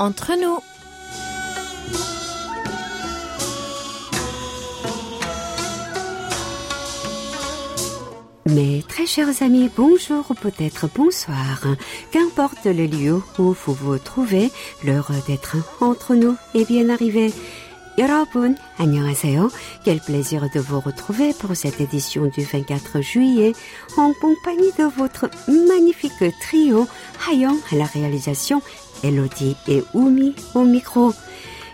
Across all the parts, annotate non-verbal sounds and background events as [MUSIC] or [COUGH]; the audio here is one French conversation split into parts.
entre nous. Mes très chers amis, bonjour ou peut-être bonsoir. Qu'importe le lieu où vous vous trouvez, l'heure d'être entre nous est bien arrivée. 여러분, 안녕하세요. Quel plaisir de vous retrouver pour cette édition du 24 juillet en compagnie de votre magnifique trio Hayon à la réalisation, Elodie et Oumi au micro.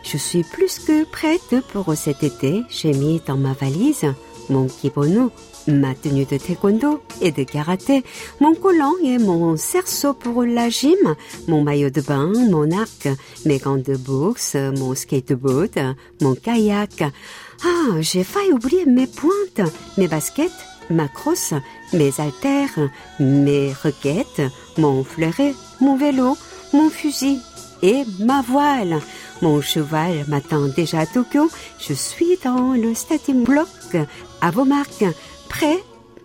Je suis plus que prête pour cet été. J'ai mis dans ma valise mon kimono, ma tenue de taekwondo et de karaté, mon collant et mon cerceau pour la gym, mon maillot de bain, mon arc, mes gants de boxe, mon skateboard, mon kayak. Ah, j'ai failli oublier mes pointes, mes baskets, ma crosse, mes haltères, mes requêtes, mon fleuret, mon vélo, mon fusil et ma voile. Mon cheval m'attend déjà à Tokyo. Je suis dans le starting block à vos marques. Prêt?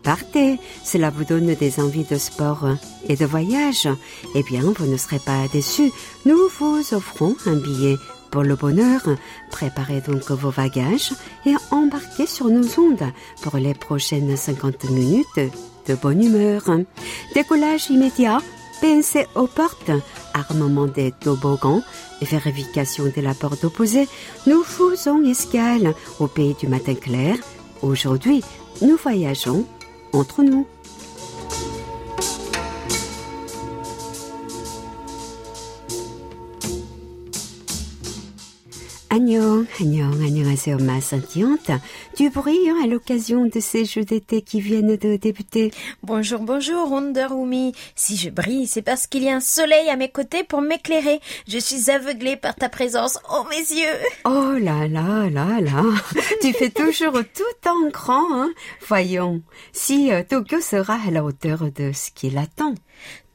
Partez. Cela vous donne des envies de sport et de voyage. Eh bien, vous ne serez pas déçus. Nous vous offrons un billet pour le bonheur. Préparez donc vos bagages et embarquez sur nos ondes pour les prochaines 50 minutes de bonne humeur. Décollage immédiat PNC aux portes, armement des toboggans, vérification de la porte opposée, nous faisons escale au pays du matin clair. Aujourd'hui, nous voyageons entre nous. Agnon, Agnon, annyeonghaseyo ma scintillante. Du bruit hein, à l'occasion de ces jeux d'été qui viennent de débuter. Bonjour, bonjour, Wonder Woman. Si je brille, c'est parce qu'il y a un soleil à mes côtés pour m'éclairer. Je suis aveuglée par ta présence. Oh, mes yeux. Oh là là là là. [LAUGHS] tu fais toujours tout en grand, hein. Voyons, si euh, Tokyo sera à la hauteur de ce qu'il attend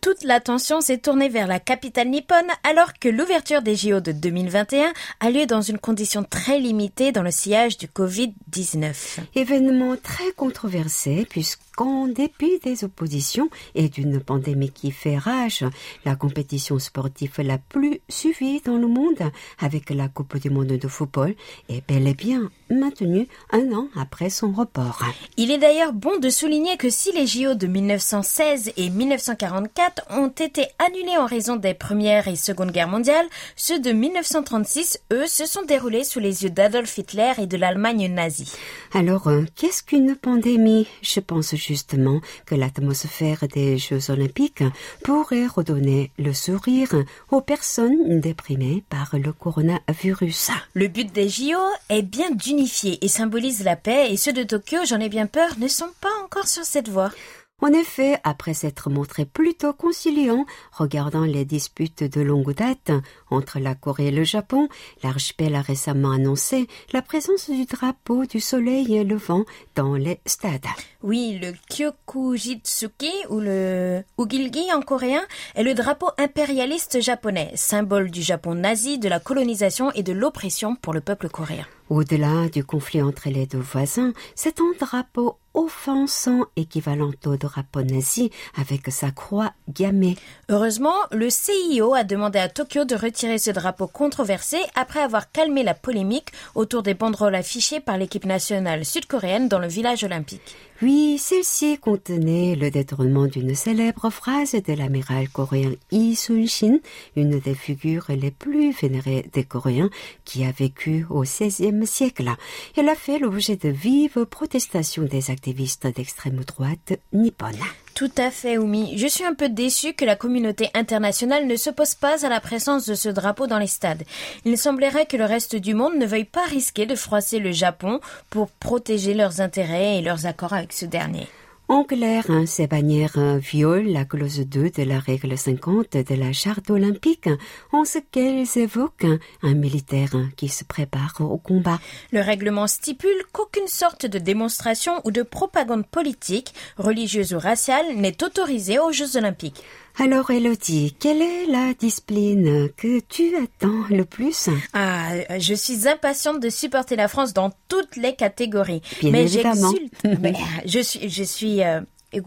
toute l'attention s'est tournée vers la capitale nippone alors que l'ouverture des JO de 2021 a lieu dans une condition très limitée dans le sillage du Covid-19. Événement très controversé puisqu'en dépit des oppositions et d'une pandémie qui fait rage, la compétition sportive la plus suivie dans le monde avec la Coupe du monde de football est bel et bien maintenue un an après son report. Il est d'ailleurs bon de souligner que si les JO de 1916 et 1944 ont été annulés en raison des Premières et Seconde Guerres mondiales. Ceux de 1936, eux, se sont déroulés sous les yeux d'Adolf Hitler et de l'Allemagne nazie. Alors, euh, qu'est-ce qu'une pandémie? Je pense justement que l'atmosphère des Jeux olympiques pourrait redonner le sourire aux personnes déprimées par le coronavirus. Le but des JO est bien d'unifier et symbolise la paix et ceux de Tokyo, j'en ai bien peur, ne sont pas encore sur cette voie. En effet, après s'être montré plutôt conciliant, regardant les disputes de longue date entre la Corée et le Japon, l'archipel a récemment annoncé la présence du drapeau du soleil levant dans les stades. Oui, le Kyokujitsuki ou le Ugilgi en coréen est le drapeau impérialiste japonais, symbole du Japon nazi, de la colonisation et de l'oppression pour le peuple coréen. Au-delà du conflit entre les deux voisins, c'est un drapeau offensant équivalent au drapeau nazi avec sa croix gammée. Heureusement, le CIO a demandé à Tokyo de retirer ce drapeau controversé après avoir calmé la polémique autour des banderoles affichées par l'équipe nationale sud-coréenne dans le village olympique. Oui, celle-ci contenait le détournement d'une célèbre phrase de l'amiral coréen Yi Sun-shin, une des figures les plus vénérées des Coréens qui a vécu au XVIe siècle. Elle a fait l'objet de vives protestations des activistes d'extrême droite nippone. Tout à fait, Oumi. Je suis un peu déçue que la communauté internationale ne s'oppose pas à la présence de ce drapeau dans les stades. Il semblerait que le reste du monde ne veuille pas risquer de froisser le Japon pour protéger leurs intérêts et leurs accords avec ce dernier. En clair, hein, ces bannières euh, violent la clause 2 de la règle 50 de la charte olympique en ce qu'elles évoquent un militaire qui se prépare au combat. Le règlement stipule qu'aucune sorte de démonstration ou de propagande politique, religieuse ou raciale n'est autorisée aux Jeux olympiques. Alors Elodie, quelle est la discipline que tu attends le plus Ah, je suis impatiente de supporter la France dans toutes les catégories. Bien mais évidemment. j'exulte. [LAUGHS] Je suis, je suis euh. Oui,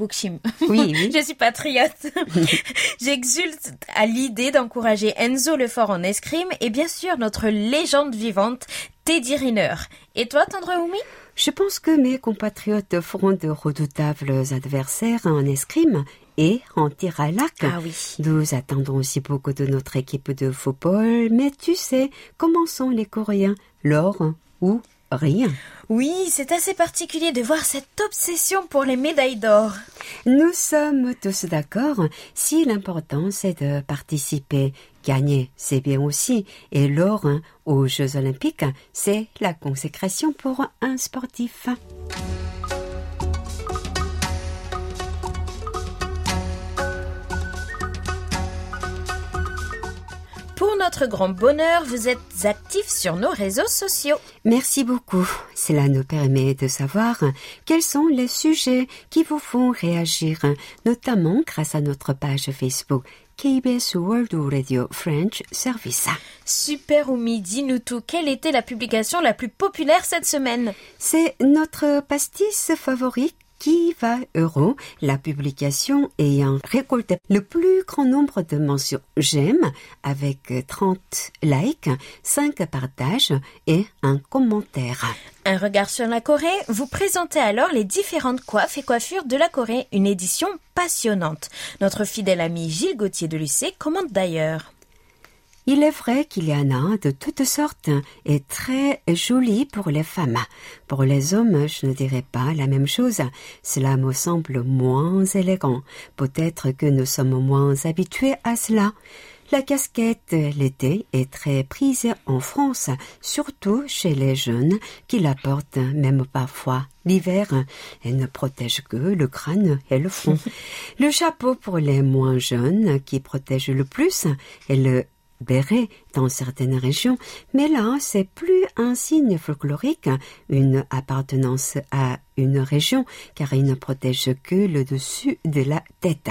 oui. [LAUGHS] je suis patriote. [LAUGHS] J'exulte à l'idée d'encourager Enzo Lefort en escrime et bien sûr notre légende vivante, Teddy Riner. Et toi, Tendre Oumi? Je pense que mes compatriotes feront de redoutables adversaires en escrime et en tir à l'arc. Ah oui. Nous attendons aussi beaucoup de notre équipe de football, mais tu sais comment sont les Coréens, l'or ou rien. Oui, c'est assez particulier de voir cette obsession pour les médailles d'or. Nous sommes tous d'accord si l'important c'est de participer. Gagner, c'est bien aussi. Et l'or aux Jeux olympiques, c'est la consécration pour un sportif. Pour notre grand bonheur, vous êtes actifs sur nos réseaux sociaux. Merci beaucoup. Cela nous permet de savoir quels sont les sujets qui vous font réagir, notamment grâce à notre page Facebook KBS World Radio French Service. Super Oumi, dis-nous tout. Quelle était la publication la plus populaire cette semaine? C'est notre pastis favorite qui va euro, la publication ayant récolté le plus grand nombre de mentions j'aime avec 30 likes, 5 partages et un commentaire. Un regard sur la Corée, vous présentez alors les différentes coiffes et coiffures de la Corée, une édition passionnante. Notre fidèle ami Gilles Gauthier de Lucé commente d'ailleurs. Il est vrai qu'il y en a de toutes sortes et très jolies pour les femmes. Pour les hommes, je ne dirais pas la même chose. Cela me semble moins élégant. Peut-être que nous sommes moins habitués à cela. La casquette l'été est très prise en France, surtout chez les jeunes qui la portent même parfois l'hiver. Elle ne protège que le crâne et le front. [LAUGHS] le chapeau pour les moins jeunes qui protège le plus est le béret dans certaines régions, mais là, c'est plus un signe folklorique, une appartenance à une région, car il ne protège que le dessus de la tête.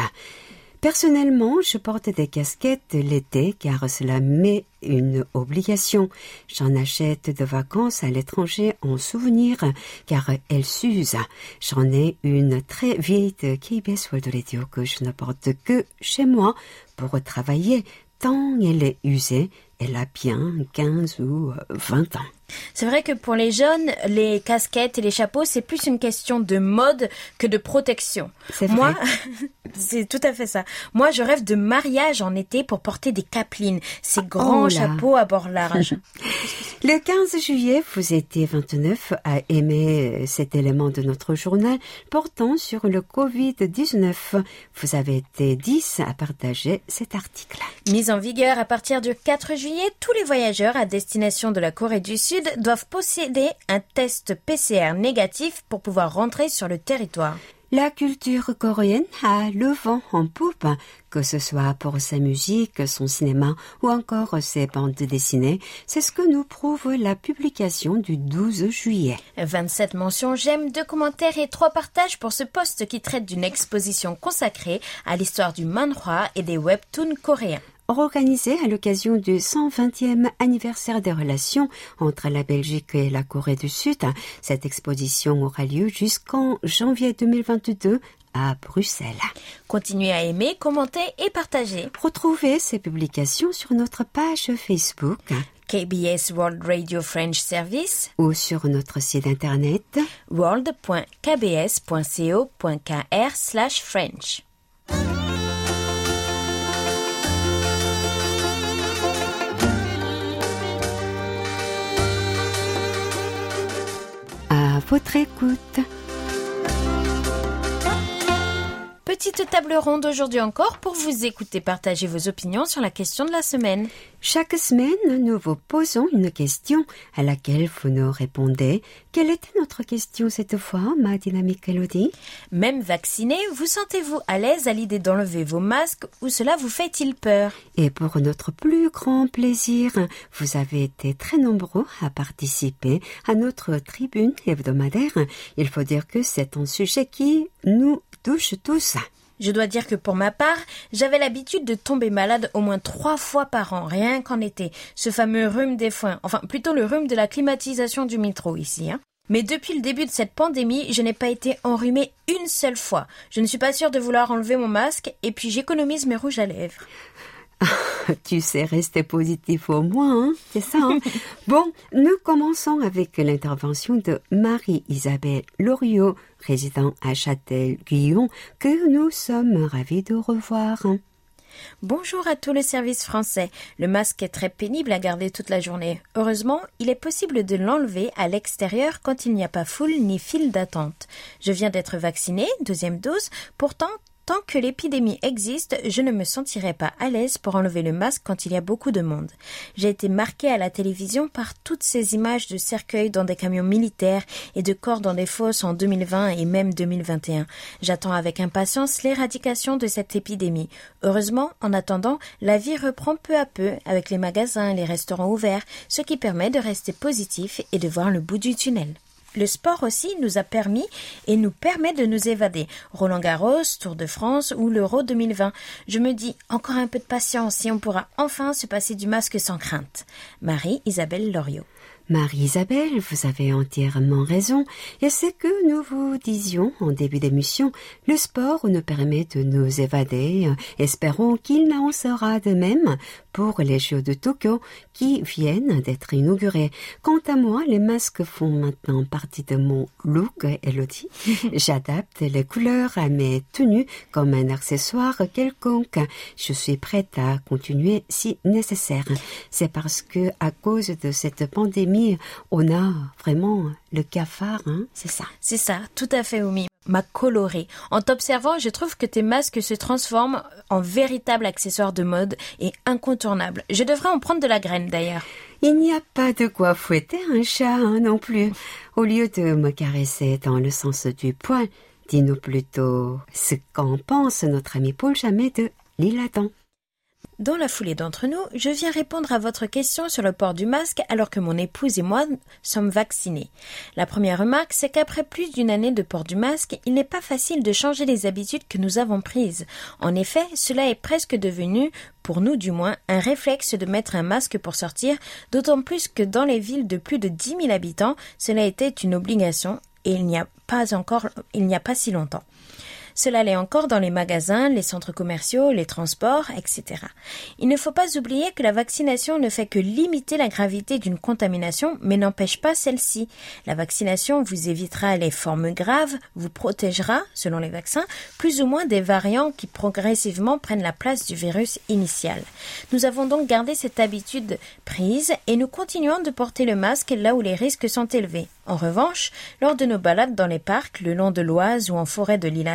Personnellement, je porte des casquettes l'été car cela m'est une obligation. J'en achète de vacances à l'étranger en souvenir car elles s'usent. J'en ai une très vieille de KBS World Radio que je ne porte que chez moi pour travailler tant elle est usée, elle a bien 15 ou 20 ans. C'est vrai que pour les jeunes, les casquettes et les chapeaux, c'est plus une question de mode que de protection. C'est. Moi, [LAUGHS] c'est tout à fait ça. Moi, je rêve de mariage en été pour porter des capelines, ces grands Oh chapeaux à bord large. [LAUGHS] Le 15 juillet, vous étiez 29 à aimer cet élément de notre journal portant sur le Covid-19. Vous avez été 10 à partager cet article. Mise en vigueur à partir du 4 juillet, tous les voyageurs à destination de la Corée du Sud doivent posséder un test PCR négatif pour pouvoir rentrer sur le territoire. La culture coréenne a le vent en poupe, que ce soit pour sa musique, son cinéma ou encore ses bandes dessinées. C'est ce que nous prouve la publication du 12 juillet. 27 mentions j'aime, 2 commentaires et 3 partages pour ce poste qui traite d'une exposition consacrée à l'histoire du manhwa et des webtoons coréens. Organisée à l'occasion du 120e anniversaire des relations entre la Belgique et la Corée du Sud, cette exposition aura lieu jusqu'en janvier 2022 à Bruxelles. Continuez à aimer, commenter et partager. Retrouvez ces publications sur notre page Facebook. KBS World Radio French Service, ou sur notre site internet. world.kbs.co.kr votre écoute. Petite table ronde aujourd'hui encore pour vous écouter partager vos opinions sur la question de la semaine. Chaque semaine, nous vous posons une question à laquelle vous nous répondez. Quelle était notre question cette fois, ma dynamique Elodie? Même vacciné, vous sentez-vous à l'aise à l'idée d'enlever vos masques ou cela vous fait-il peur? Et pour notre plus grand plaisir, vous avez été très nombreux à participer à notre tribune hebdomadaire. Il faut dire que c'est un sujet qui nous touche tous. Je dois dire que pour ma part, j'avais l'habitude de tomber malade au moins trois fois par an, rien qu'en été. Ce fameux rhume des foins, enfin plutôt le rhume de la climatisation du métro ici. Hein. Mais depuis le début de cette pandémie, je n'ai pas été enrhumée une seule fois. Je ne suis pas sûre de vouloir enlever mon masque et puis j'économise mes rouges à lèvres. [LAUGHS] tu sais rester positif au moins, hein c'est ça. Hein [LAUGHS] bon, nous commençons avec l'intervention de Marie-Isabelle Loriot, résident à Châtel-Guyon, que nous sommes ravis de revoir. Bonjour à tout le service français. Le masque est très pénible à garder toute la journée. Heureusement, il est possible de l'enlever à l'extérieur quand il n'y a pas foule ni file d'attente. Je viens d'être vaccinée, deuxième dose. Pourtant, Tant que l'épidémie existe, je ne me sentirai pas à l'aise pour enlever le masque quand il y a beaucoup de monde. J'ai été marquée à la télévision par toutes ces images de cercueils dans des camions militaires et de corps dans des fosses en 2020 et même 2021. J'attends avec impatience l'éradication de cette épidémie. Heureusement, en attendant, la vie reprend peu à peu avec les magasins et les restaurants ouverts, ce qui permet de rester positif et de voir le bout du tunnel. Le sport aussi nous a permis et nous permet de nous évader. Roland Garros, Tour de France ou l'Euro 2020. Je me dis encore un peu de patience et on pourra enfin se passer du masque sans crainte. Marie-Isabelle Loriot. Marie-Isabelle, vous avez entièrement raison, et c'est que nous vous disions en début d'émission, le sport nous permet de nous évader, espérons qu'il en sera de même pour les Jeux de Tokyo qui viennent d'être inaugurés. Quant à moi, les masques font maintenant partie de mon look, Elodie. [LAUGHS] J'adapte les couleurs à mes tenues comme un accessoire quelconque. Je suis prête à continuer si nécessaire. C'est parce que, à cause de cette pandémie, on a vraiment le cafard, hein C'est ça. C'est ça, tout à fait, Oumi. M'a coloré. En t'observant, je trouve que tes masques se transforment en véritable accessoire de mode et incontournable. Je devrais en prendre de la graine d'ailleurs. Il n'y a pas de quoi fouetter un chat hein, non plus. Au lieu de me caresser dans le sens du poing, dis-nous plutôt ce qu'en pense notre ami Paul Jamais de l'île. Dans la foulée d'entre nous, je viens répondre à votre question sur le port du masque alors que mon épouse et moi sommes vaccinés. La première remarque, c'est qu'après plus d'une année de port du masque, il n'est pas facile de changer les habitudes que nous avons prises. En effet, cela est presque devenu, pour nous du moins, un réflexe de mettre un masque pour sortir, d'autant plus que dans les villes de plus de 10 000 habitants, cela était une obligation et il n'y a pas encore, il n'y a pas si longtemps. Cela l'est encore dans les magasins, les centres commerciaux, les transports, etc. Il ne faut pas oublier que la vaccination ne fait que limiter la gravité d'une contamination, mais n'empêche pas celle-ci. La vaccination vous évitera les formes graves, vous protégera, selon les vaccins, plus ou moins des variants qui progressivement prennent la place du virus initial. Nous avons donc gardé cette habitude prise et nous continuons de porter le masque là où les risques sont élevés. En revanche, lors de nos balades dans les parcs, le long de l'Oise ou en forêt de l'île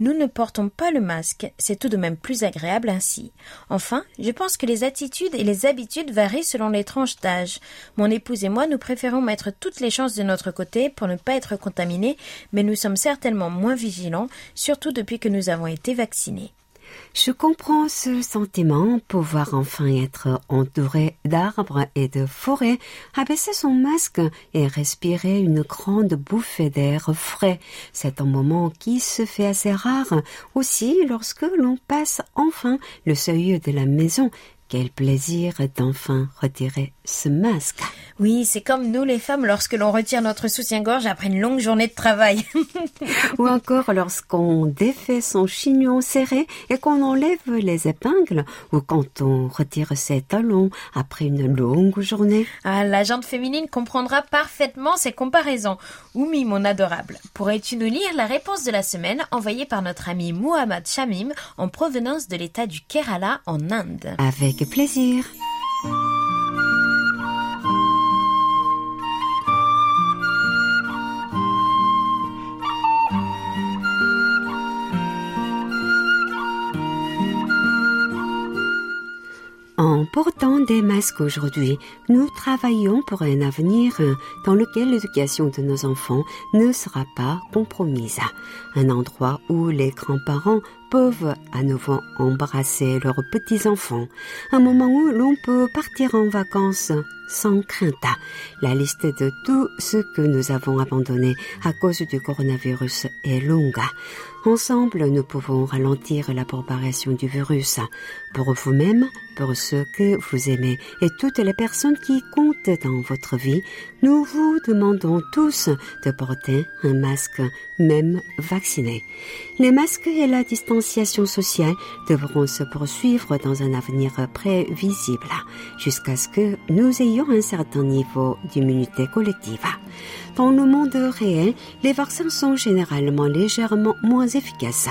Nous ne portons pas le masque. C'est tout de même plus agréable ainsi. Enfin, je pense que les attitudes et les habitudes varient selon les tranches d'âge. Mon épouse et moi, nous préférons mettre toutes les chances de notre côté pour ne pas être contaminés, mais nous sommes certainement moins vigilants, surtout depuis que nous avons été vaccinés. Je comprends ce sentiment, pouvoir enfin être entouré d'arbres et de forêts, abaisser son masque et respirer une grande bouffée d'air frais. C'est un moment qui se fait assez rare aussi lorsque l'on passe enfin le seuil de la maison quel plaisir d'enfin retirer ce masque. Oui, c'est comme nous les femmes lorsque l'on retire notre soutien-gorge après une longue journée de travail. [LAUGHS] Ou encore lorsqu'on défait son chignon serré et qu'on enlève les épingles, ou quand on retire ses talons après une longue journée. Ah, la jante féminine comprendra parfaitement ces comparaisons. Oumi, mon adorable, pourrais-tu nous lire la réponse de la semaine envoyée par notre ami Muhammad Shamim en provenance de l'état du Kerala en Inde? Avec plaisir. En portant des masques aujourd'hui, nous travaillons pour un avenir dans lequel l'éducation de nos enfants ne sera pas compromise. Un endroit où les grands-parents peuvent à nouveau embrasser leurs petits-enfants, un moment où l'on peut partir en vacances sans crainte. La liste de tout ce que nous avons abandonné à cause du coronavirus est longue. Ensemble, nous pouvons ralentir la propagation du virus pour vous-même, pour ceux que vous aimez et toutes les personnes qui comptent dans votre vie. Nous vous demandons tous de porter un masque, même vacciné. Les masques et la distanciation sociale devront se poursuivre dans un avenir prévisible jusqu'à ce que nous ayons un certain niveau d'immunité collective. Dans le monde réel, les vaccins sont généralement légèrement moins efficaces.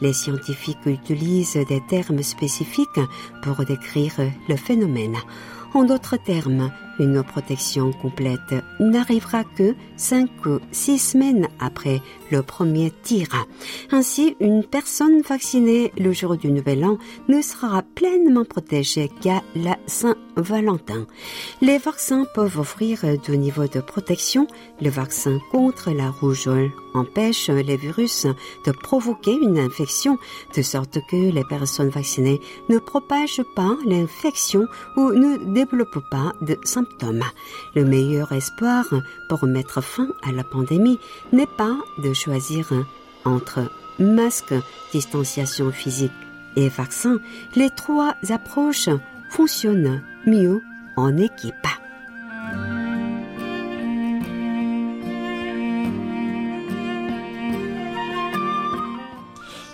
Les scientifiques utilisent des termes spécifiques pour décrire le phénomène. En d'autres termes, une protection complète n'arrivera que 5 ou 6 semaines après le premier tir. Ainsi, une personne vaccinée le jour du Nouvel An ne sera pleinement protégée qu'à la Saint-Valentin. Les vaccins peuvent offrir deux niveaux de protection. Le vaccin contre la rougeole empêche les virus de provoquer une infection de sorte que les personnes vaccinées ne propagent pas l'infection ou ne développent pas de symptômes le meilleur espoir pour mettre fin à la pandémie n'est pas de choisir entre masque, distanciation physique et vaccin. Les trois approches fonctionnent mieux en équipe.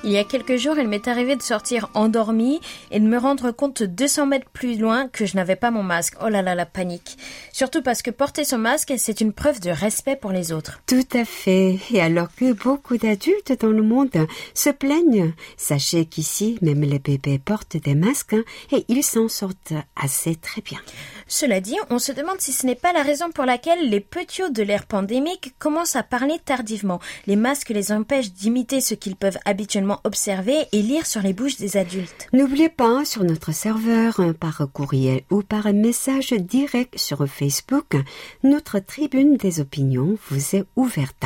Il y a quelques jours, il m'est arrivé de sortir endormie et de me rendre compte 200 mètres plus loin que je n'avais pas mon masque. Oh là là, la panique. Surtout parce que porter son masque, c'est une preuve de respect pour les autres. Tout à fait. Et alors que beaucoup d'adultes dans le monde se plaignent, sachez qu'ici, même les bébés portent des masques hein, et ils s'en sortent assez très bien. Cela dit, on se demande si ce n'est pas la raison pour laquelle les petits de l'ère pandémique commencent à parler tardivement. Les masques les empêchent d'imiter ce qu'ils peuvent habituellement observer et lire sur les bouches des adultes. N'oubliez pas, sur notre serveur, par courriel ou par message direct sur Facebook, notre tribune des opinions vous est ouverte.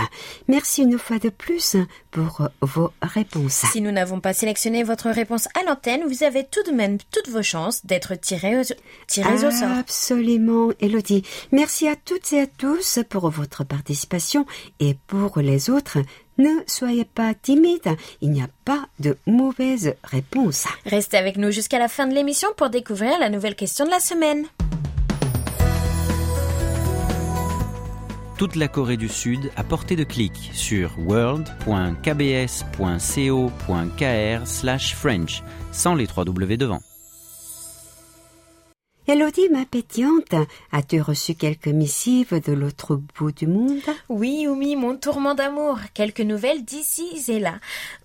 Merci une fois de plus pour vos réponses. Si nous n'avons pas sélectionné votre réponse à l'antenne, vous avez tout de même toutes vos chances d'être tirés, tirés au sort. Absolument, Elodie. Merci à toutes et à tous pour votre participation et pour les autres, ne soyez pas timide, il n'y a pas de mauvaise réponse. Restez avec nous jusqu'à la fin de l'émission pour découvrir la nouvelle question de la semaine. Toute la Corée du Sud à portée de clic sur world.kbs.co.kr/french sans les trois W devant. Elodie, ma pétillante, as-tu reçu quelques missives de l'autre bout du monde? Oui, Oumi, mon tourment d'amour. Quelques nouvelles d'ici et là,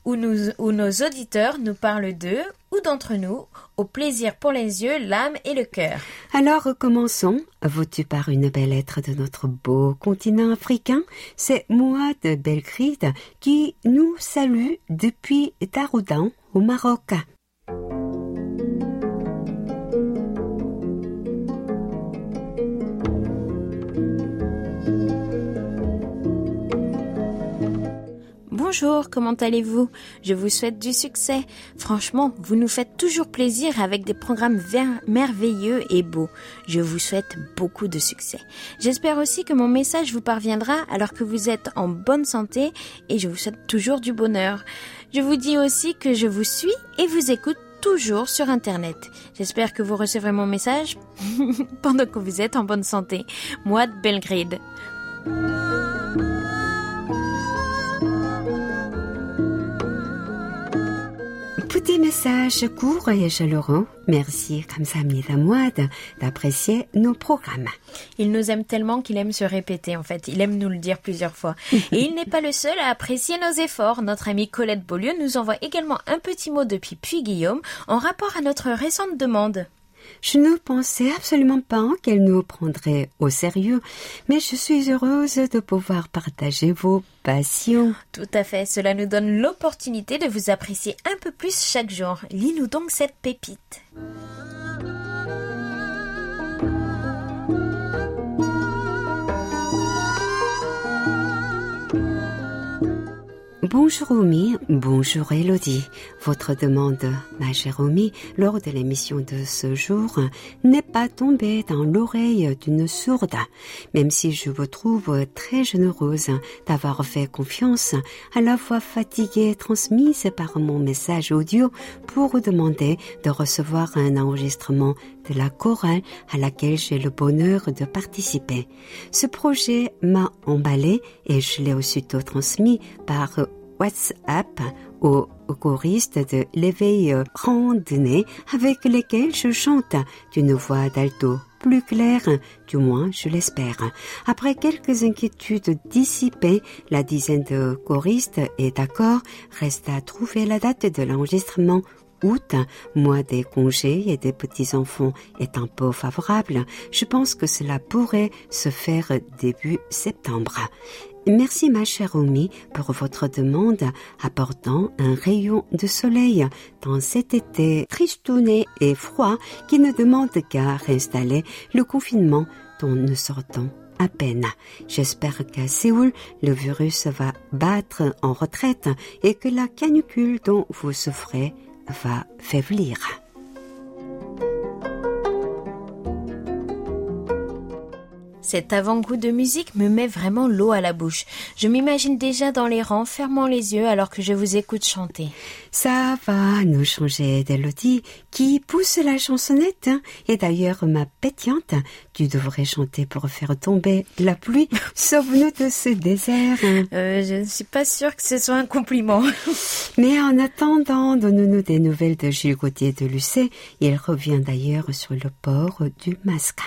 où, nous, où nos auditeurs nous parlent d'eux ou d'entre nous, au plaisir pour les yeux, l'âme et le cœur. Alors commençons. Veux-tu par une belle lettre de notre beau continent africain? C'est moi de Belgrade qui nous salue depuis Daroudan au Maroc. Bonjour, comment allez-vous? Je vous souhaite du succès. Franchement, vous nous faites toujours plaisir avec des programmes merveilleux et beaux. Je vous souhaite beaucoup de succès. J'espère aussi que mon message vous parviendra alors que vous êtes en bonne santé et je vous souhaite toujours du bonheur. Je vous dis aussi que je vous suis et vous écoute toujours sur Internet. J'espère que vous recevrez mon message [LAUGHS] pendant que vous êtes en bonne santé. Moi de Belgrade. Petit message court et chaleureux. Merci, comme ça, moi d'apprécier nos programmes. Il nous aime tellement qu'il aime se répéter, en fait. Il aime nous le dire plusieurs fois. [LAUGHS] et il n'est pas le seul à apprécier nos efforts. Notre amie Colette Beaulieu nous envoie également un petit mot depuis Puy-Guillaume en rapport à notre récente demande. Je ne pensais absolument pas qu'elle nous prendrait au sérieux, mais je suis heureuse de pouvoir partager vos passions. Tout à fait, cela nous donne l'opportunité de vous apprécier un peu plus chaque jour. Lis-nous donc cette pépite. Bonjour Omi, bonjour Elodie. Votre demande, ma chère lors de l'émission de ce jour, n'est pas tombée dans l'oreille d'une sourde, même si je vous trouve très généreuse d'avoir fait confiance à la voix fatiguée transmise par mon message audio pour vous demander de recevoir un enregistrement de la chorale à laquelle j'ai le bonheur de participer. Ce projet m'a emballé et je l'ai aussitôt transmis par WhatsApp aux choristes de l'éveil randonnée avec lesquels je chante d'une voix d'alto plus claire, du moins je l'espère. Après quelques inquiétudes dissipées, la dizaine de choristes est d'accord, reste à trouver la date de l'enregistrement août, mois des congés et des petits-enfants est un peu favorable, je pense que cela pourrait se faire début septembre. Merci ma chère Omi pour votre demande apportant un rayon de soleil dans cet été tristouné et froid qui ne demande qu'à réinstaller le confinement dont nous sortons à peine. J'espère qu'à Séoul, le virus va battre en retraite et que la canicule dont vous souffrez va faiblir. Cet avant-goût de musique me met vraiment l'eau à la bouche. Je m'imagine déjà dans les rangs, fermant les yeux alors que je vous écoute chanter. Ça va nous changer d'Elodie qui pousse la chansonnette. hein. Et d'ailleurs, ma pétillante, tu devrais chanter pour faire tomber la pluie. [LAUGHS] Sauve-nous de ce désert. Euh, je ne suis pas sûre que ce soit un compliment. [LAUGHS] Mais en attendant, donnons-nous des nouvelles de Gilles Gauthier de Lucé. Il revient d'ailleurs sur le port du masque.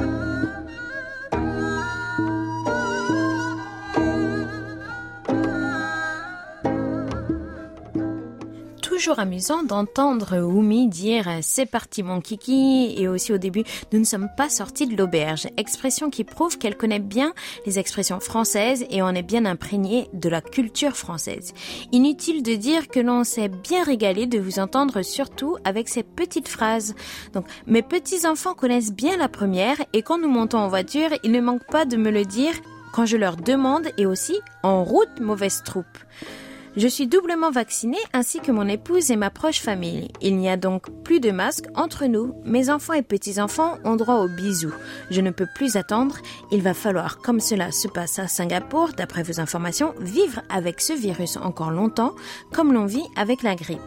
Amen. Toujours amusant d'entendre Oumi dire c'est parti mon kiki et aussi au début nous ne sommes pas sortis de l'auberge. Expression qui prouve qu'elle connaît bien les expressions françaises et on est bien imprégné de la culture française. Inutile de dire que l'on s'est bien régalé de vous entendre surtout avec ces petites phrases. Donc mes petits enfants connaissent bien la première et quand nous montons en voiture, ils ne manquent pas de me le dire quand je leur demande et aussi en route mauvaise troupe. Je suis doublement vaccinée ainsi que mon épouse et ma proche famille. Il n'y a donc plus de masque entre nous. Mes enfants et petits-enfants ont droit aux bisous. Je ne peux plus attendre. Il va falloir, comme cela se passe à Singapour, d'après vos informations, vivre avec ce virus encore longtemps, comme l'on vit avec la grippe.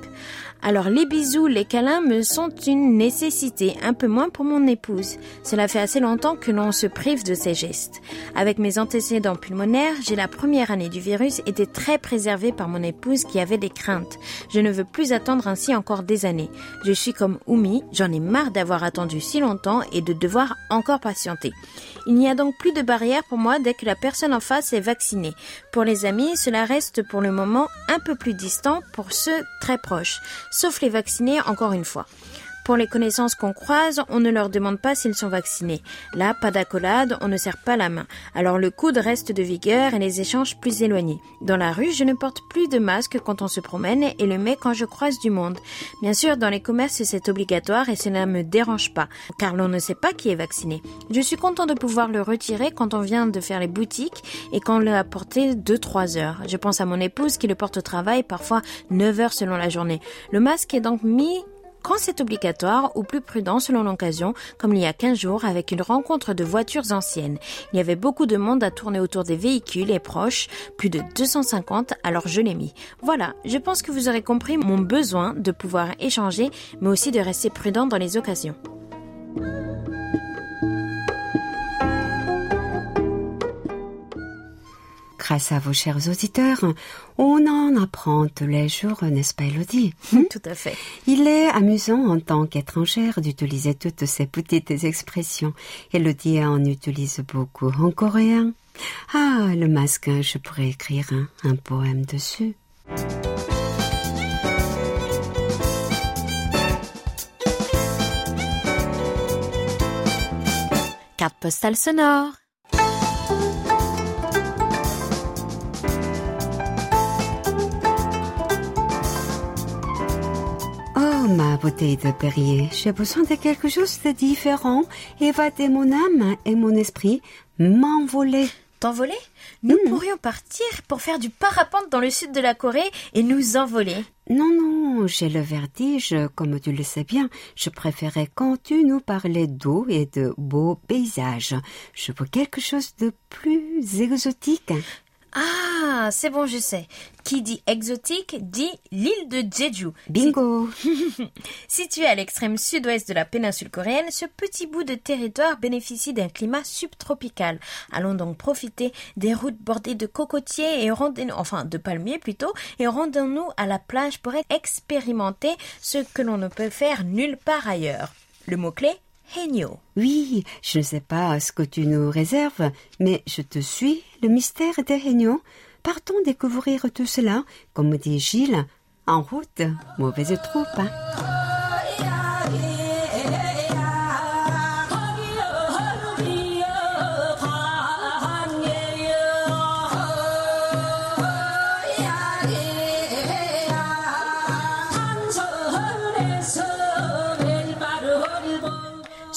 Alors les bisous, les câlins me sont une nécessité, un peu moins pour mon épouse. Cela fait assez longtemps que l'on se prive de ces gestes. Avec mes antécédents pulmonaires, j'ai la première année du virus été très préservée par mon épouse qui avait des craintes. Je ne veux plus attendre ainsi encore des années. Je suis comme Oumi, j'en ai marre d'avoir attendu si longtemps et de devoir encore patienter. Il n'y a donc plus de barrière pour moi dès que la personne en face est vaccinée. Pour les amis, cela reste pour le moment un peu plus distant pour ceux très proches, sauf les vaccinés encore une fois. Pour les connaissances qu'on croise, on ne leur demande pas s'ils sont vaccinés. Là, pas d'accolade, on ne serre pas la main. Alors le coude reste de vigueur et les échanges plus éloignés. Dans la rue, je ne porte plus de masque quand on se promène et le mets quand je croise du monde. Bien sûr, dans les commerces, c'est obligatoire et cela ne me dérange pas, car l'on ne sait pas qui est vacciné. Je suis content de pouvoir le retirer quand on vient de faire les boutiques et quand on l'a porté 2-3 heures. Je pense à mon épouse qui le porte au travail, parfois 9 heures selon la journée. Le masque est donc mis quand c'est obligatoire ou plus prudent selon l'occasion, comme il y a 15 jours avec une rencontre de voitures anciennes. Il y avait beaucoup de monde à tourner autour des véhicules et proches, plus de 250, alors je l'ai mis. Voilà, je pense que vous aurez compris mon besoin de pouvoir échanger, mais aussi de rester prudent dans les occasions. Grâce à vos chers auditeurs, on en apprend tous les jours, n'est-ce pas Elodie? [LAUGHS] Tout à fait. Il est amusant en tant qu'étrangère d'utiliser toutes ces petites expressions. Elodie en utilise beaucoup en coréen. Ah, le masque, je pourrais écrire un, un poème dessus. Carte postale sonore. Oh, ma bouteille de Perrier, j'ai besoin de quelque chose de différent. Évader mon âme et mon esprit, m'envoler. T'envoler? Nous pourrions partir pour faire du parapente dans le sud de la Corée et nous envoler. Non, non, j'ai le vertige, comme tu le sais bien. Je préférais quand tu nous parlais d'eau et de beaux paysages. Je veux quelque chose de plus exotique. Ah, c'est bon, je sais. Qui dit exotique dit l'île de Jeju. Bingo [LAUGHS] Situé à l'extrême sud-ouest de la péninsule coréenne, ce petit bout de territoire bénéficie d'un climat subtropical. Allons donc profiter des routes bordées de cocotiers et rendez enfin de palmiers plutôt, et rendons-nous à la plage pour expérimenter ce que l'on ne peut faire nulle part ailleurs. Le mot-clé? Oui, je ne sais pas ce que tu nous réserves, mais je te suis, le mystère des Henyo. Partons découvrir tout cela, comme dit Gilles, en route, mauvaise troupe. hein.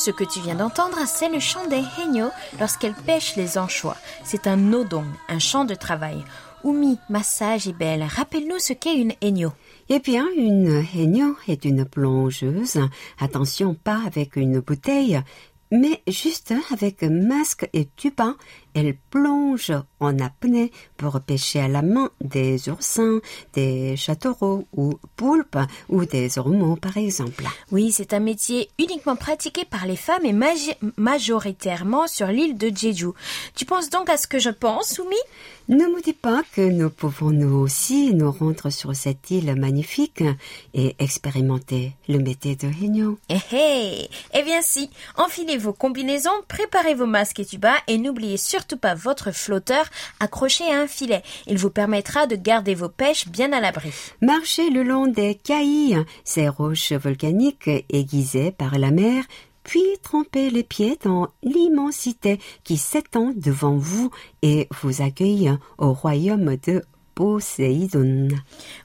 Ce que tu viens d'entendre, c'est le chant des Henyo lorsqu'elles pêchent les anchois. C'est un nodong, un champ de travail. Oumi, ma sage et belle, rappelle-nous ce qu'est une Henyo. Eh bien, une Henyo est une plongeuse. Attention, pas avec une bouteille, mais juste avec masque et tuba. Elle plonge en apnée pour pêcher à la main des oursins, des châteaureaux ou poulpes ou des ormeaux, par exemple. Oui, c'est un métier uniquement pratiqué par les femmes et majoritairement sur l'île de Jeju. Tu penses donc à ce que je pense, Oumi Ne me dis pas que nous pouvons nous aussi nous rendre sur cette île magnifique et expérimenter le métier de Henyo. Eh eh Eh bien si, enfilez vos combinaisons, préparez vos masques et tubas et n'oubliez surtout pas votre flotteur accroché à un filet. Il vous permettra de garder vos pêches bien à l'abri. Marchez le long des cailles, ces roches volcaniques aiguisées par la mer, puis trempez les pieds dans l'immensité qui s'étend devant vous et vous accueille au royaume de Poséidon.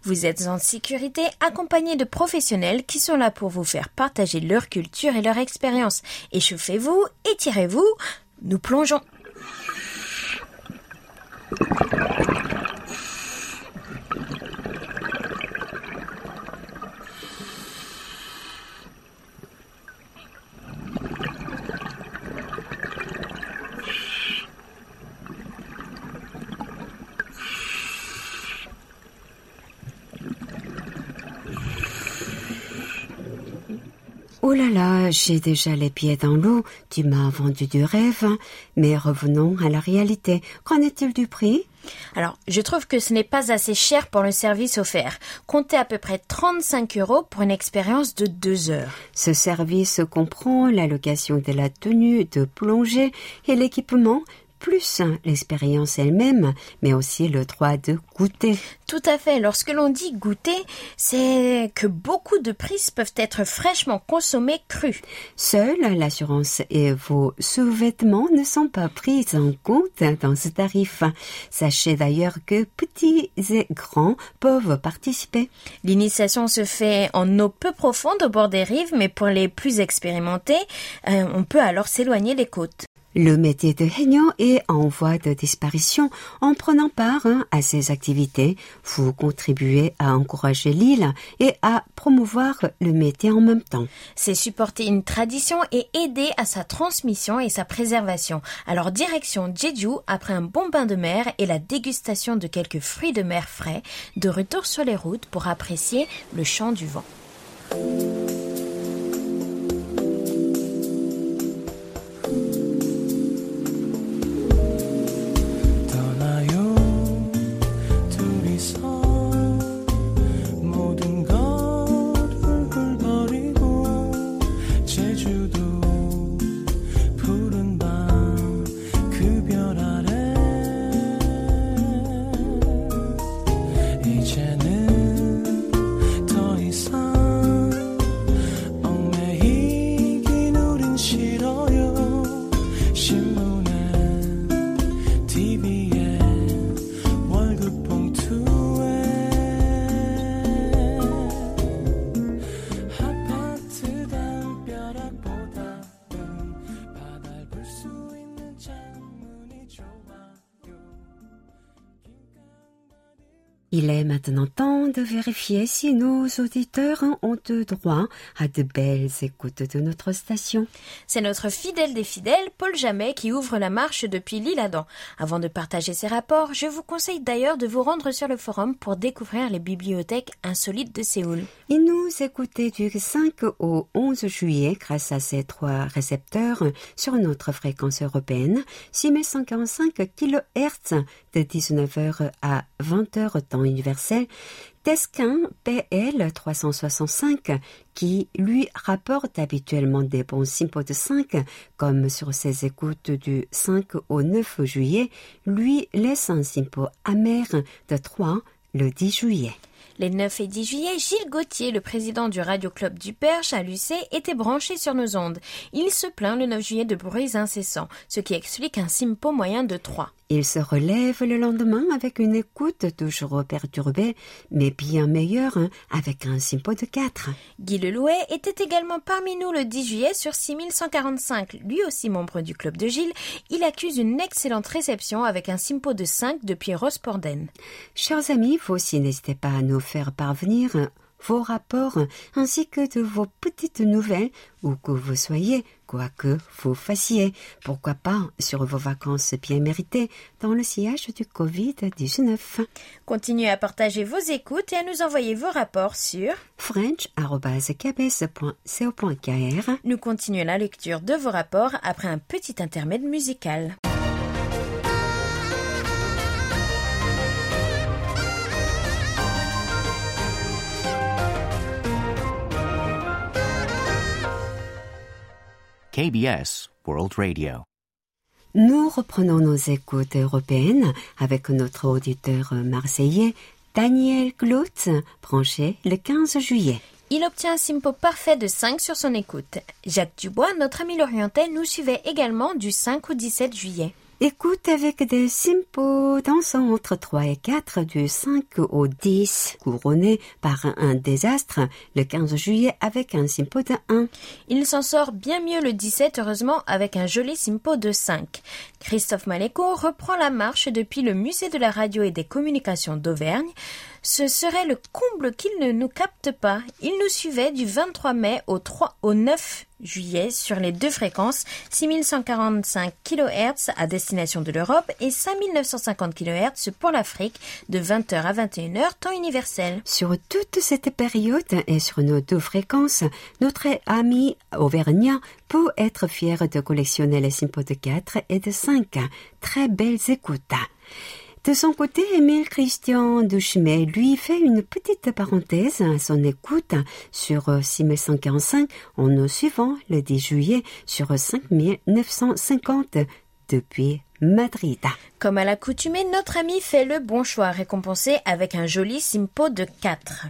Vous êtes en sécurité accompagné de professionnels qui sont là pour vous faire partager leur culture et leur expérience. Échauffez-vous, étirez-vous, nous plongeons. Thank you. Oh là là, j'ai déjà les pieds dans l'eau, tu m'as vendu du rêve, mais revenons à la réalité. Qu'en est-il du prix? Alors, je trouve que ce n'est pas assez cher pour le service offert. Comptez à peu près 35 euros pour une expérience de deux heures. Ce service comprend la location de la tenue de plongée et l'équipement, plus l'expérience elle-même, mais aussi le droit de goûter. Tout à fait. Lorsque l'on dit goûter, c'est que beaucoup de prises peuvent être fraîchement consommées crues. Seule l'assurance et vos sous-vêtements ne sont pas pris en compte dans ce tarif. Sachez d'ailleurs que petits et grands peuvent participer. L'initiation se fait en eau peu profonde au bord des rives, mais pour les plus expérimentés, euh, on peut alors s'éloigner des côtes. Le métier de Henyo est en voie de disparition. En prenant part hein, à ces activités, vous contribuez à encourager l'île et à promouvoir le métier en même temps. C'est supporter une tradition et aider à sa transmission et sa préservation. Alors direction Jeju après un bon bain de mer et la dégustation de quelques fruits de mer frais, de retour sur les routes pour apprécier le chant du vent. Il est maintenant temps de vérifier si nos auditeurs ont droit à de belles écoutes de notre station. C'est notre fidèle des fidèles, Paul Jamet, qui ouvre la marche depuis l'île Adam. Avant de partager ses rapports, je vous conseille d'ailleurs de vous rendre sur le forum pour découvrir les bibliothèques insolites de Séoul. Il nous écoutait du 5 au 11 juillet grâce à ces trois récepteurs sur notre fréquence européenne, 6145 kHz de 19h à 20h temps universel, Tesquin PL 365 qui lui rapporte habituellement des bons simpos de 5 comme sur ses écoutes du 5 au 9 juillet, lui laisse un simpo amer de 3 le 10 juillet. Les 9 et 10 juillet, Gilles Gauthier, le président du Radio Club du Perche à Lucé, était branché sur nos ondes. Il se plaint le 9 juillet de bruits incessants, ce qui explique un simpo moyen de 3. Il se relève le lendemain avec une écoute toujours perturbée, mais bien meilleure, hein, avec un simpo de 4. Guy Lelouet était également parmi nous le 10 juillet sur 6145. Lui aussi membre du club de Gilles, il accuse une excellente réception avec un simpo de 5 depuis Rosporden. Chers amis, vous aussi n'hésitez pas à nous faire parvenir vos rapports ainsi que de vos petites nouvelles où que vous soyez, quoi que vous fassiez. Pourquoi pas sur vos vacances bien méritées dans le sillage du Covid-19. Continuez à partager vos écoutes et à nous envoyer vos rapports sur french.kbs.co.kr Nous continuons la lecture de vos rapports après un petit intermède musical. KBS World Radio. Nous reprenons nos écoutes européennes avec notre auditeur marseillais Daniel Glutz, branché le 15 juillet. Il obtient un simpo parfait de 5 sur son écoute. Jacques Dubois, notre ami lorientais, nous suivait également du 5 au 17 juillet. Écoute avec des simpos dansant entre 3 et 4 du 5 au 10, couronné par un désastre le 15 juillet avec un simpo de 1. Il s'en sort bien mieux le 17, heureusement, avec un joli simpo de 5. Christophe Maléco reprend la marche depuis le musée de la radio et des communications d'Auvergne. Ce serait le comble qu'il ne nous capte pas. Il nous suivait du 23 mai au 3 au 9 juillet sur les deux fréquences 6145 kHz à destination de l'Europe et 5950 kHz pour l'Afrique de 20h à 21h temps universel. Sur toute cette période et sur nos deux fréquences, notre ami auvergnat peut être fier de collectionner les simpos de 4 et de 5. Très belles écoutes. De son côté, Émile Christian Duchemet lui fait une petite parenthèse à son écoute sur 6145 en nous suivant le 10 juillet sur 5950 depuis Madrid. Comme à l'accoutumée, notre ami fait le bon choix, récompensé avec un joli simpo de 4.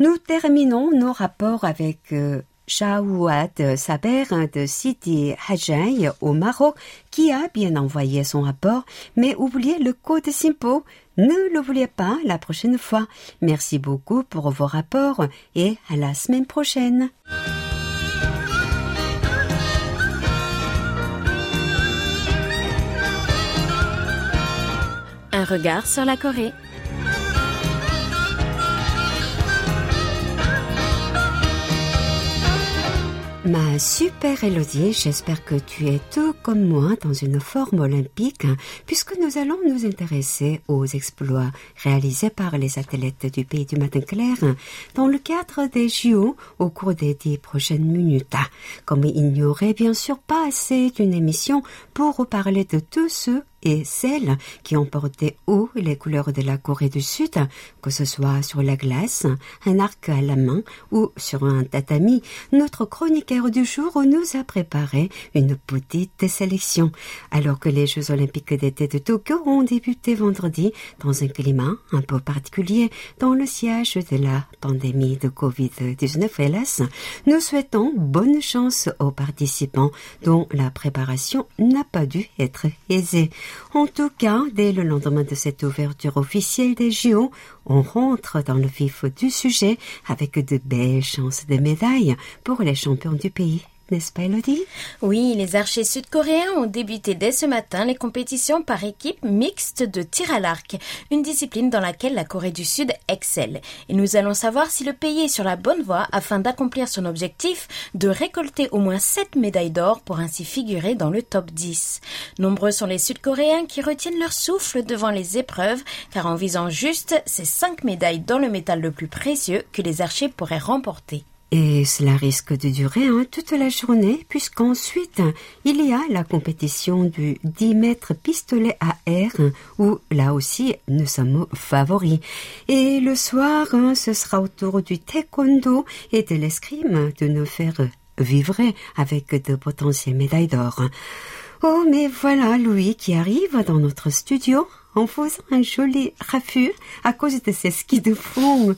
Nous terminons nos rapports avec euh, Shaouad Saber de Sidi Hajjai au Maroc qui a bien envoyé son rapport mais oublié le code SIMPO. Ne l'oubliez pas la prochaine fois. Merci beaucoup pour vos rapports et à la semaine prochaine. Un regard sur la Corée. Ma super Elodie, j'espère que tu es tout comme moi dans une forme olympique, hein, puisque nous allons nous intéresser aux exploits réalisés par les athlètes du pays du matin clair hein, dans le cadre des JO au cours des dix prochaines minutes. Comme il n'y aurait bien sûr pas assez d'une émission pour parler de tous ceux et celles qui ont porté haut les couleurs de la Corée du Sud, que ce soit sur la glace, un arc à la main ou sur un tatami, notre chroniqueur du jour nous a préparé une petite sélection. Alors que les Jeux olympiques d'été de Tokyo ont débuté vendredi dans un climat un peu particulier dans le siège de la pandémie de Covid-19, hélas, nous souhaitons bonne chance aux participants dont la préparation n'a pas dû être aisée. En tout cas, dès le lendemain de cette ouverture officielle des JO, on rentre dans le vif du sujet avec de belles chances de médailles pour les champions du pays. N'est-ce pas Elodie? Oui, les archers sud-coréens ont débuté dès ce matin les compétitions par équipe mixte de tir à l'arc, une discipline dans laquelle la Corée du Sud excelle. Et nous allons savoir si le pays est sur la bonne voie afin d'accomplir son objectif de récolter au moins 7 médailles d'or pour ainsi figurer dans le top 10. Nombreux sont les Sud-Coréens qui retiennent leur souffle devant les épreuves, car en visant juste, c'est 5 médailles dans le métal le plus précieux que les archers pourraient remporter. Et cela risque de durer hein, toute la journée, puisqu'ensuite, il y a la compétition du 10 mètres pistolet à air, où là aussi, nous sommes favoris. Et le soir, hein, ce sera au tour du taekwondo et de l'escrime de nous faire vivre avec de potentielles médailles d'or. Oh, mais voilà Louis qui arrive dans notre studio en faisant un joli raffut à cause de ses skis de fond.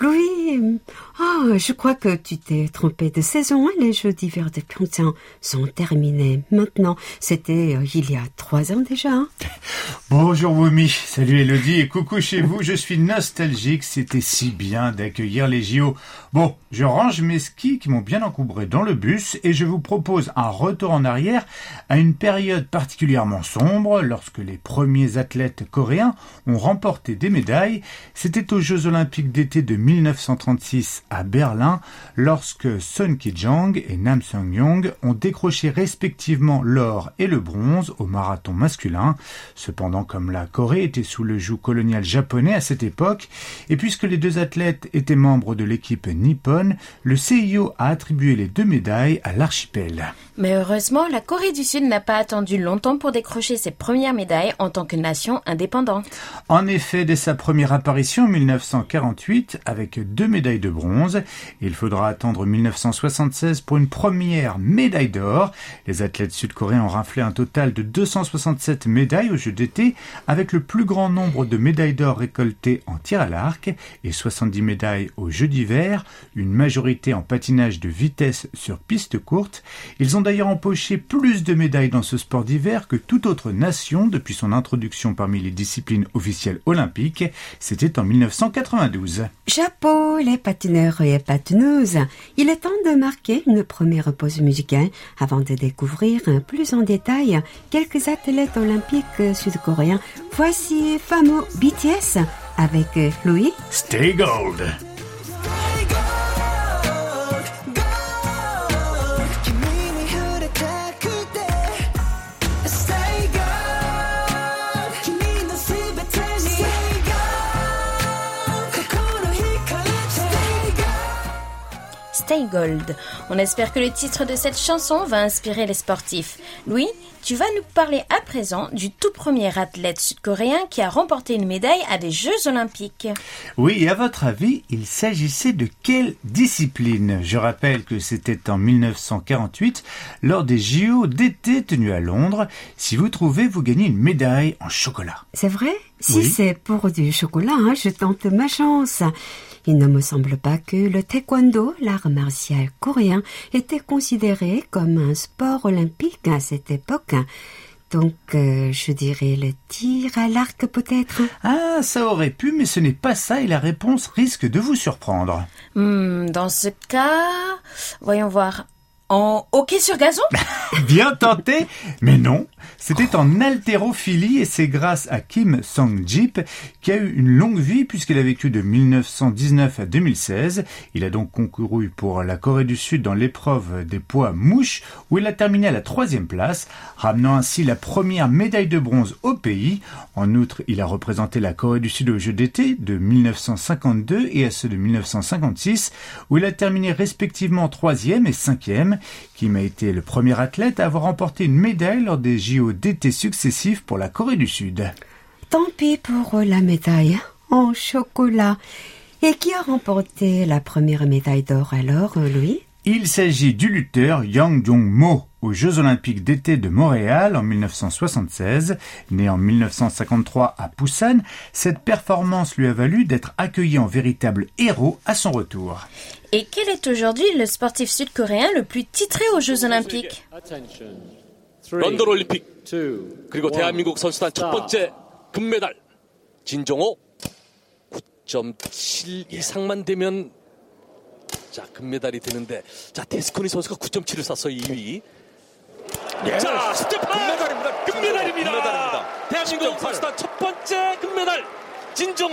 Louis, ah, je crois que tu t'es trompé de saison. hein. Les Jeux d'hiver de Pyeongchang sont terminés maintenant. C'était euh, il y a trois ans déjà. hein. [LAUGHS] Bonjour Wumi, salut Elodie coucou chez vous, je suis nostalgique, c'était si bien d'accueillir les JO. Bon, je range mes skis qui m'ont bien encombré dans le bus et je vous propose un retour en arrière à une période particulièrement sombre lorsque les premiers athlètes coréens ont remporté des médailles. C'était aux Jeux olympiques d'été de 1936 à Berlin lorsque Sun Ki-jong et Nam Sung-yong ont décroché respectivement l'or et le bronze au marathon masculin. Cependant, comme la Corée était sous le joug colonial japonais à cette époque, et puisque les deux athlètes étaient membres de l'équipe nippone, le CIO a attribué les deux médailles à l'archipel. Mais heureusement, la Corée du Sud n'a pas attendu longtemps pour décrocher ses premières médailles en tant que nation indépendante. En effet, dès sa première apparition en 1948, avec deux médailles de bronze, il faudra attendre 1976 pour une première médaille d'or. Les athlètes sud-coréens ont raflé un total de 267 médailles aux Jeux d'été, avec le plus grand nombre de médailles d'or récoltées en tir à l'arc et 70 médailles aux Jeux d'hiver, une majorité en patinage de vitesse sur piste courte. Ils ont d'ailleurs empoché plus de médailles dans ce sport d'hiver que toute autre nation depuis son introduction parmi les disciplines officielles olympiques. C'était en 1992. Chapeau les patineurs et patineuses. Il est temps de marquer une première pause musicale avant de découvrir plus en détail quelques athlètes olympiques sud-coréens. Voici fameux BTS avec Louis. Stay Gold. Stay Gold. On espère que le titre de cette chanson va inspirer les sportifs. Louis, tu vas nous parler à présent du tout premier athlète sud-coréen qui a remporté une médaille à des Jeux olympiques. Oui, et à votre avis, il s'agissait de quelle discipline? Je rappelle que c'était en 1948, lors des JO d'été tenus à Londres. Si vous trouvez, vous gagnez une médaille en chocolat. C'est vrai? Si Oui. c'est pour du chocolat, hein, je tente ma chance. Il ne me semble pas que le taekwondo, l'art martial coréen, était considéré comme un sport olympique à cette époque. Donc, euh, je dirais le tir à l'arc peut-être. Ah, ça aurait pu, mais ce n'est pas ça et la réponse risque de vous surprendre. Hmm, dans ce cas, voyons voir. En hockey sur gazon? [LAUGHS] Bien tenté, mais non. C'était en haltérophilie et c'est grâce à Kim Song-jip qui a eu une longue vie puisqu'il a vécu de 1919 à 2016. Il a donc concouru pour la Corée du Sud dans l'épreuve des poids mouches où il a terminé à la troisième place, ramenant ainsi la première médaille de bronze au pays. En outre, il a représenté la Corée du Sud aux Jeux d'été de 1952 et à ceux de 1956 où il a terminé respectivement troisième et cinquième. Kim a été le premier athlète à avoir remporté une médaille lors des JO d'été successifs pour la Corée du Sud. Tant pis pour la médaille en chocolat. Et qui a remporté la première médaille d'or alors, Louis? Il s'agit du lutteur Yang Jong-mo aux Jeux Olympiques d'été de Montréal en 1976. Né en 1953 à Busan, cette performance lui a valu d'être accueilli en véritable héros à son retour. Et quel est aujourd'hui le sportif sud-coréen le plus titré aux Jeux olympiques 런던 올림픽 그리고 대한민국 선수단 첫 번째 금메달 진정호 9.7 이상만 되면 자, 금메달이 되는데, 자, 데스코니 선수가 9.7을 쌌어 2위. 자, 10.8! 금메달입니다. 금메달입니다. 금메달입니다. 대한민국 10.8. 선수단 첫 번째 금메달!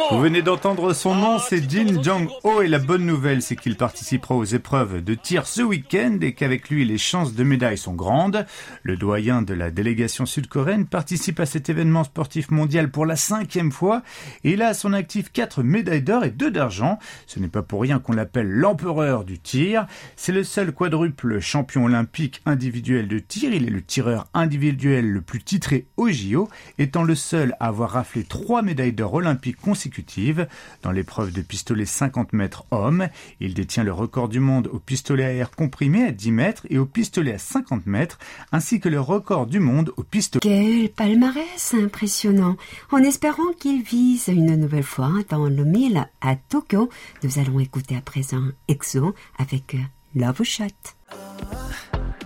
Vous venez d'entendre son nom, c'est Jin Jong-ho et la bonne nouvelle, c'est qu'il participera aux épreuves de tir ce week-end et qu'avec lui, les chances de médaille sont grandes. Le doyen de la délégation sud-coréenne participe à cet événement sportif mondial pour la cinquième fois et il a à son actif quatre médailles d'or et deux d'argent. Ce n'est pas pour rien qu'on l'appelle l'empereur du tir. C'est le seul quadruple champion olympique individuel de tir. Il est le tireur individuel le plus titré au JO, étant le seul à avoir raflé trois médailles d'or olympiques consécutives dans l'épreuve de pistolet 50 mètres homme. Il détient le record du monde au pistolet à air comprimé à 10 mètres et au pistolet à 50 mètres, ainsi que le record du monde au pistolet. Quel palmarès impressionnant. En espérant qu'il vise une nouvelle fois dans le mille à Tokyo, nous allons écouter à présent EXO avec Love Shot.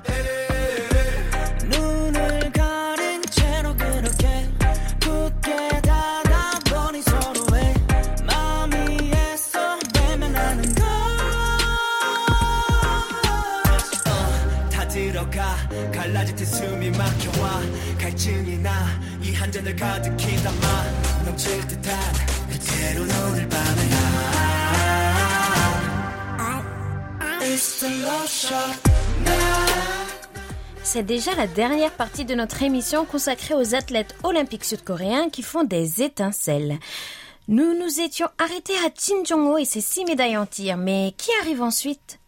눈 나이 한 잔을 가득히 담아 넘칠 듯한 그대로 오늘 밤에 It's the love shot C'est déjà la dernière partie de notre émission consacrée aux athlètes olympiques sud-coréens qui font des étincelles. Nous nous étions arrêtés à Jin Jong-ho et ses six médailles en tir, mais qui arrive ensuite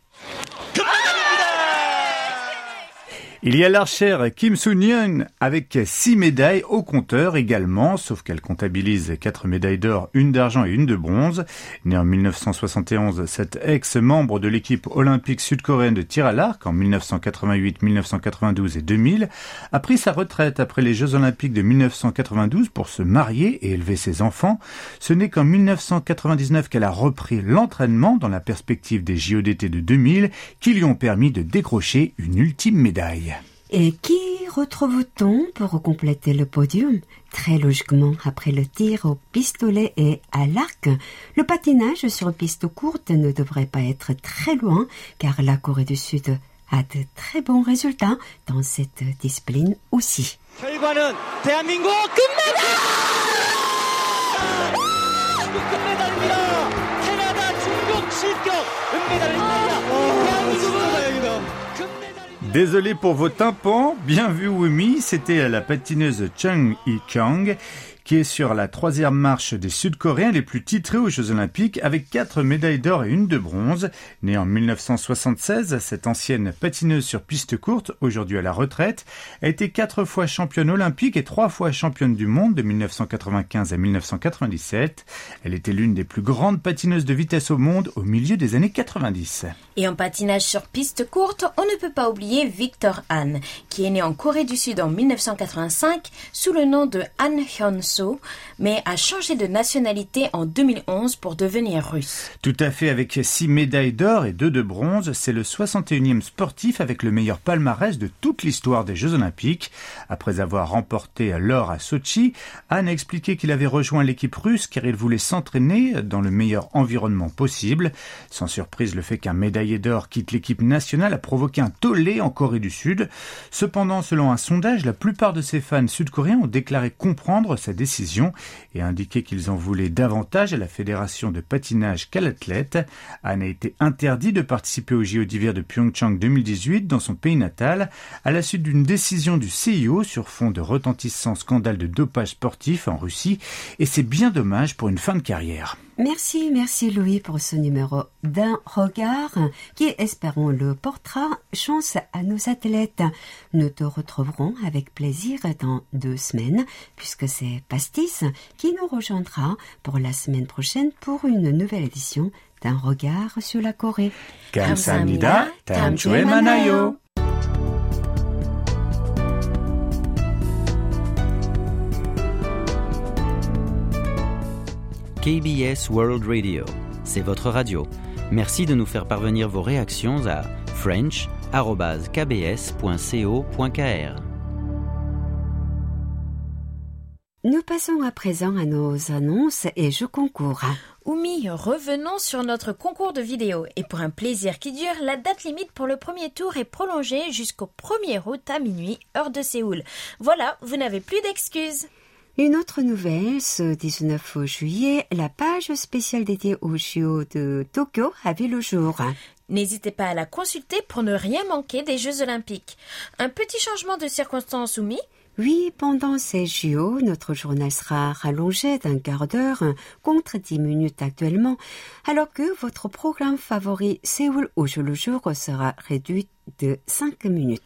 Il y a l'archère Kim Soon-yeon avec six médailles au compteur également, sauf qu'elle comptabilise quatre médailles d'or, une d'argent et une de bronze. Née en 1971, cette ex-membre de l'équipe olympique sud-coréenne de tir à l'arc en 1988, 1992 et 2000 a pris sa retraite après les Jeux olympiques de 1992 pour se marier et élever ses enfants. Ce n'est qu'en 1999 qu'elle a repris l'entraînement dans la perspective des JODT de 2000 qui lui ont permis de décrocher une ultime médaille. Et qui retrouve-t-on pour compléter le podium Très logiquement, après le tir au pistolet et à l'arc, le patinage sur piste courte ne devrait pas être très loin car la Corée du Sud a de très bons résultats dans cette discipline aussi. Désolé pour vos tympans, bien vu Wumi, c'était la patineuse Chung Hee-kyung qui est sur la troisième marche des Sud-Coréens les plus titrés aux Jeux Olympiques avec quatre médailles d'or et une de bronze. Née en 1976, cette ancienne patineuse sur piste courte, aujourd'hui à la retraite, a été quatre fois championne olympique et trois fois championne du monde de 1995 à 1997. Elle était l'une des plus grandes patineuses de vitesse au monde au milieu des années 90. Et en patinage sur piste courte, on ne peut pas oublier Victor Han, qui est né en Corée du Sud en 1985 sous le nom de Han Hyun-soo, mais a changé de nationalité en 2011 pour devenir russe. Tout à fait, avec six médailles d'or et deux de bronze, c'est le 61e sportif avec le meilleur palmarès de toute l'histoire des Jeux Olympiques. Après avoir remporté l'or à Sochi, Han a expliqué qu'il avait rejoint l'équipe russe car il voulait s'entraîner dans le meilleur environnement possible. Sans surprise, le fait qu'un médaillé d'or quitte l'équipe nationale a provoqué un tollé en Corée du Sud. Cependant, selon un sondage, la plupart de ses fans sud-coréens ont déclaré comprendre sa décision et indiqué qu'ils en voulaient davantage à la fédération de patinage qu'à l'athlète. Han a été interdit de participer aux JO d'hiver de Pyeongchang 2018 dans son pays natal à la suite d'une décision du CIO sur fond de retentissant scandale de dopage sportif en Russie et c'est bien dommage pour une fin de carrière. Merci, merci Louis pour ce numéro d'un regard qui, espérons, le portera chance à nos athlètes. Nous te retrouverons avec plaisir dans deux semaines puisque c'est Pastis qui nous rejoindra pour la semaine prochaine pour une nouvelle édition d'un regard sur la Corée. KBS World Radio, c'est votre radio. Merci de nous faire parvenir vos réactions à french.kbs.co.kr. Nous passons à présent à nos annonces et jeux concours. Oumi, revenons sur notre concours de vidéo. Et pour un plaisir qui dure, la date limite pour le premier tour est prolongée jusqu'au 1er août à minuit, heure de Séoul. Voilà, vous n'avez plus d'excuses. Une autre nouvelle, ce 19 juillet, la page spéciale dédiée aux JO de Tokyo a vu le jour. N'hésitez pas à la consulter pour ne rien manquer des Jeux Olympiques. Un petit changement de circonstance, Oumi Oui, pendant ces JO, notre journal sera rallongé d'un quart d'heure contre 10 minutes actuellement, alors que votre programme favori Séoul au jour le jour sera réduit de 5 minutes.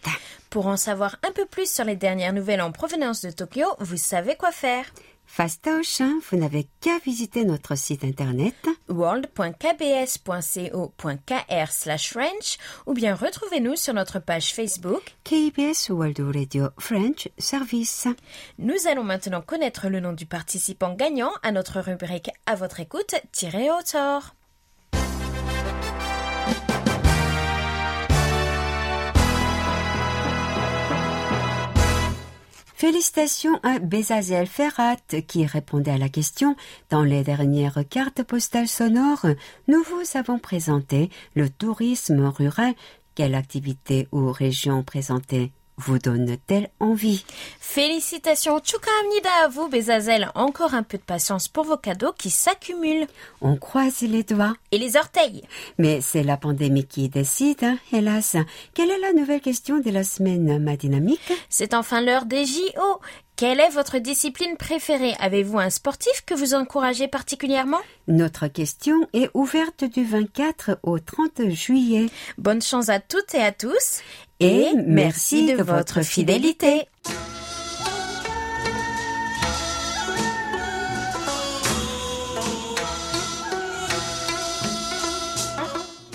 Pour en savoir un peu plus sur les dernières nouvelles en provenance de Tokyo, vous savez quoi faire. Fastoche, hein, vous n'avez qu'à visiter notre site internet world.kbs.co.kr slash French ou bien retrouvez-nous sur notre page Facebook. KBS World Radio French Service. Nous allons maintenant connaître le nom du participant gagnant à notre rubrique À votre écoute, tiré au sort. Félicitations à Bezazel Ferrat qui répondait à la question. Dans les dernières cartes postales sonores, nous vous avons présenté le tourisme rural. Quelle activité ou région présentée vous donne-t-elle envie Félicitations, 축하합니다 à vous, Bezazel. Encore un peu de patience pour vos cadeaux qui s'accumulent. On croise les doigts. Et les orteils. Mais c'est la pandémie qui décide, hein, hélas. Quelle est la nouvelle question de la semaine, ma dynamique C'est enfin l'heure des JO. Quelle est votre discipline préférée Avez-vous un sportif que vous encouragez particulièrement Notre question est ouverte du 24 au 30 juillet. Bonne chance à toutes et à tous. et merci de votre fidélité.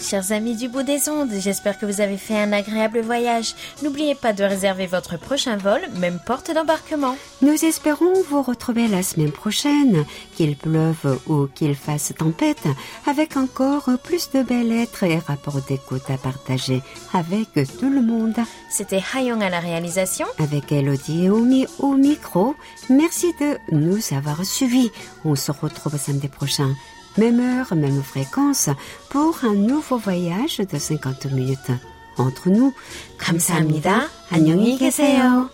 Chers amis du bout des ondes, j'espère que vous avez fait un agréable voyage. N'oubliez pas de réserver votre prochain vol, même porte d'embarquement. Nous espérons vous retrouver la semaine prochaine, qu'il pleuve ou qu'il fasse tempête, avec encore plus de belles lettres et rapports d'écoute à partager avec tout le monde. C'était Hayong à la réalisation. Avec Elodie et Omi au micro, merci de nous avoir suivis. On se retrouve samedi prochain. Même heure, même fréquence, pour un nouveau voyage de 50 minutes. Entre nous, 감사합니다. 안녕히 계세요.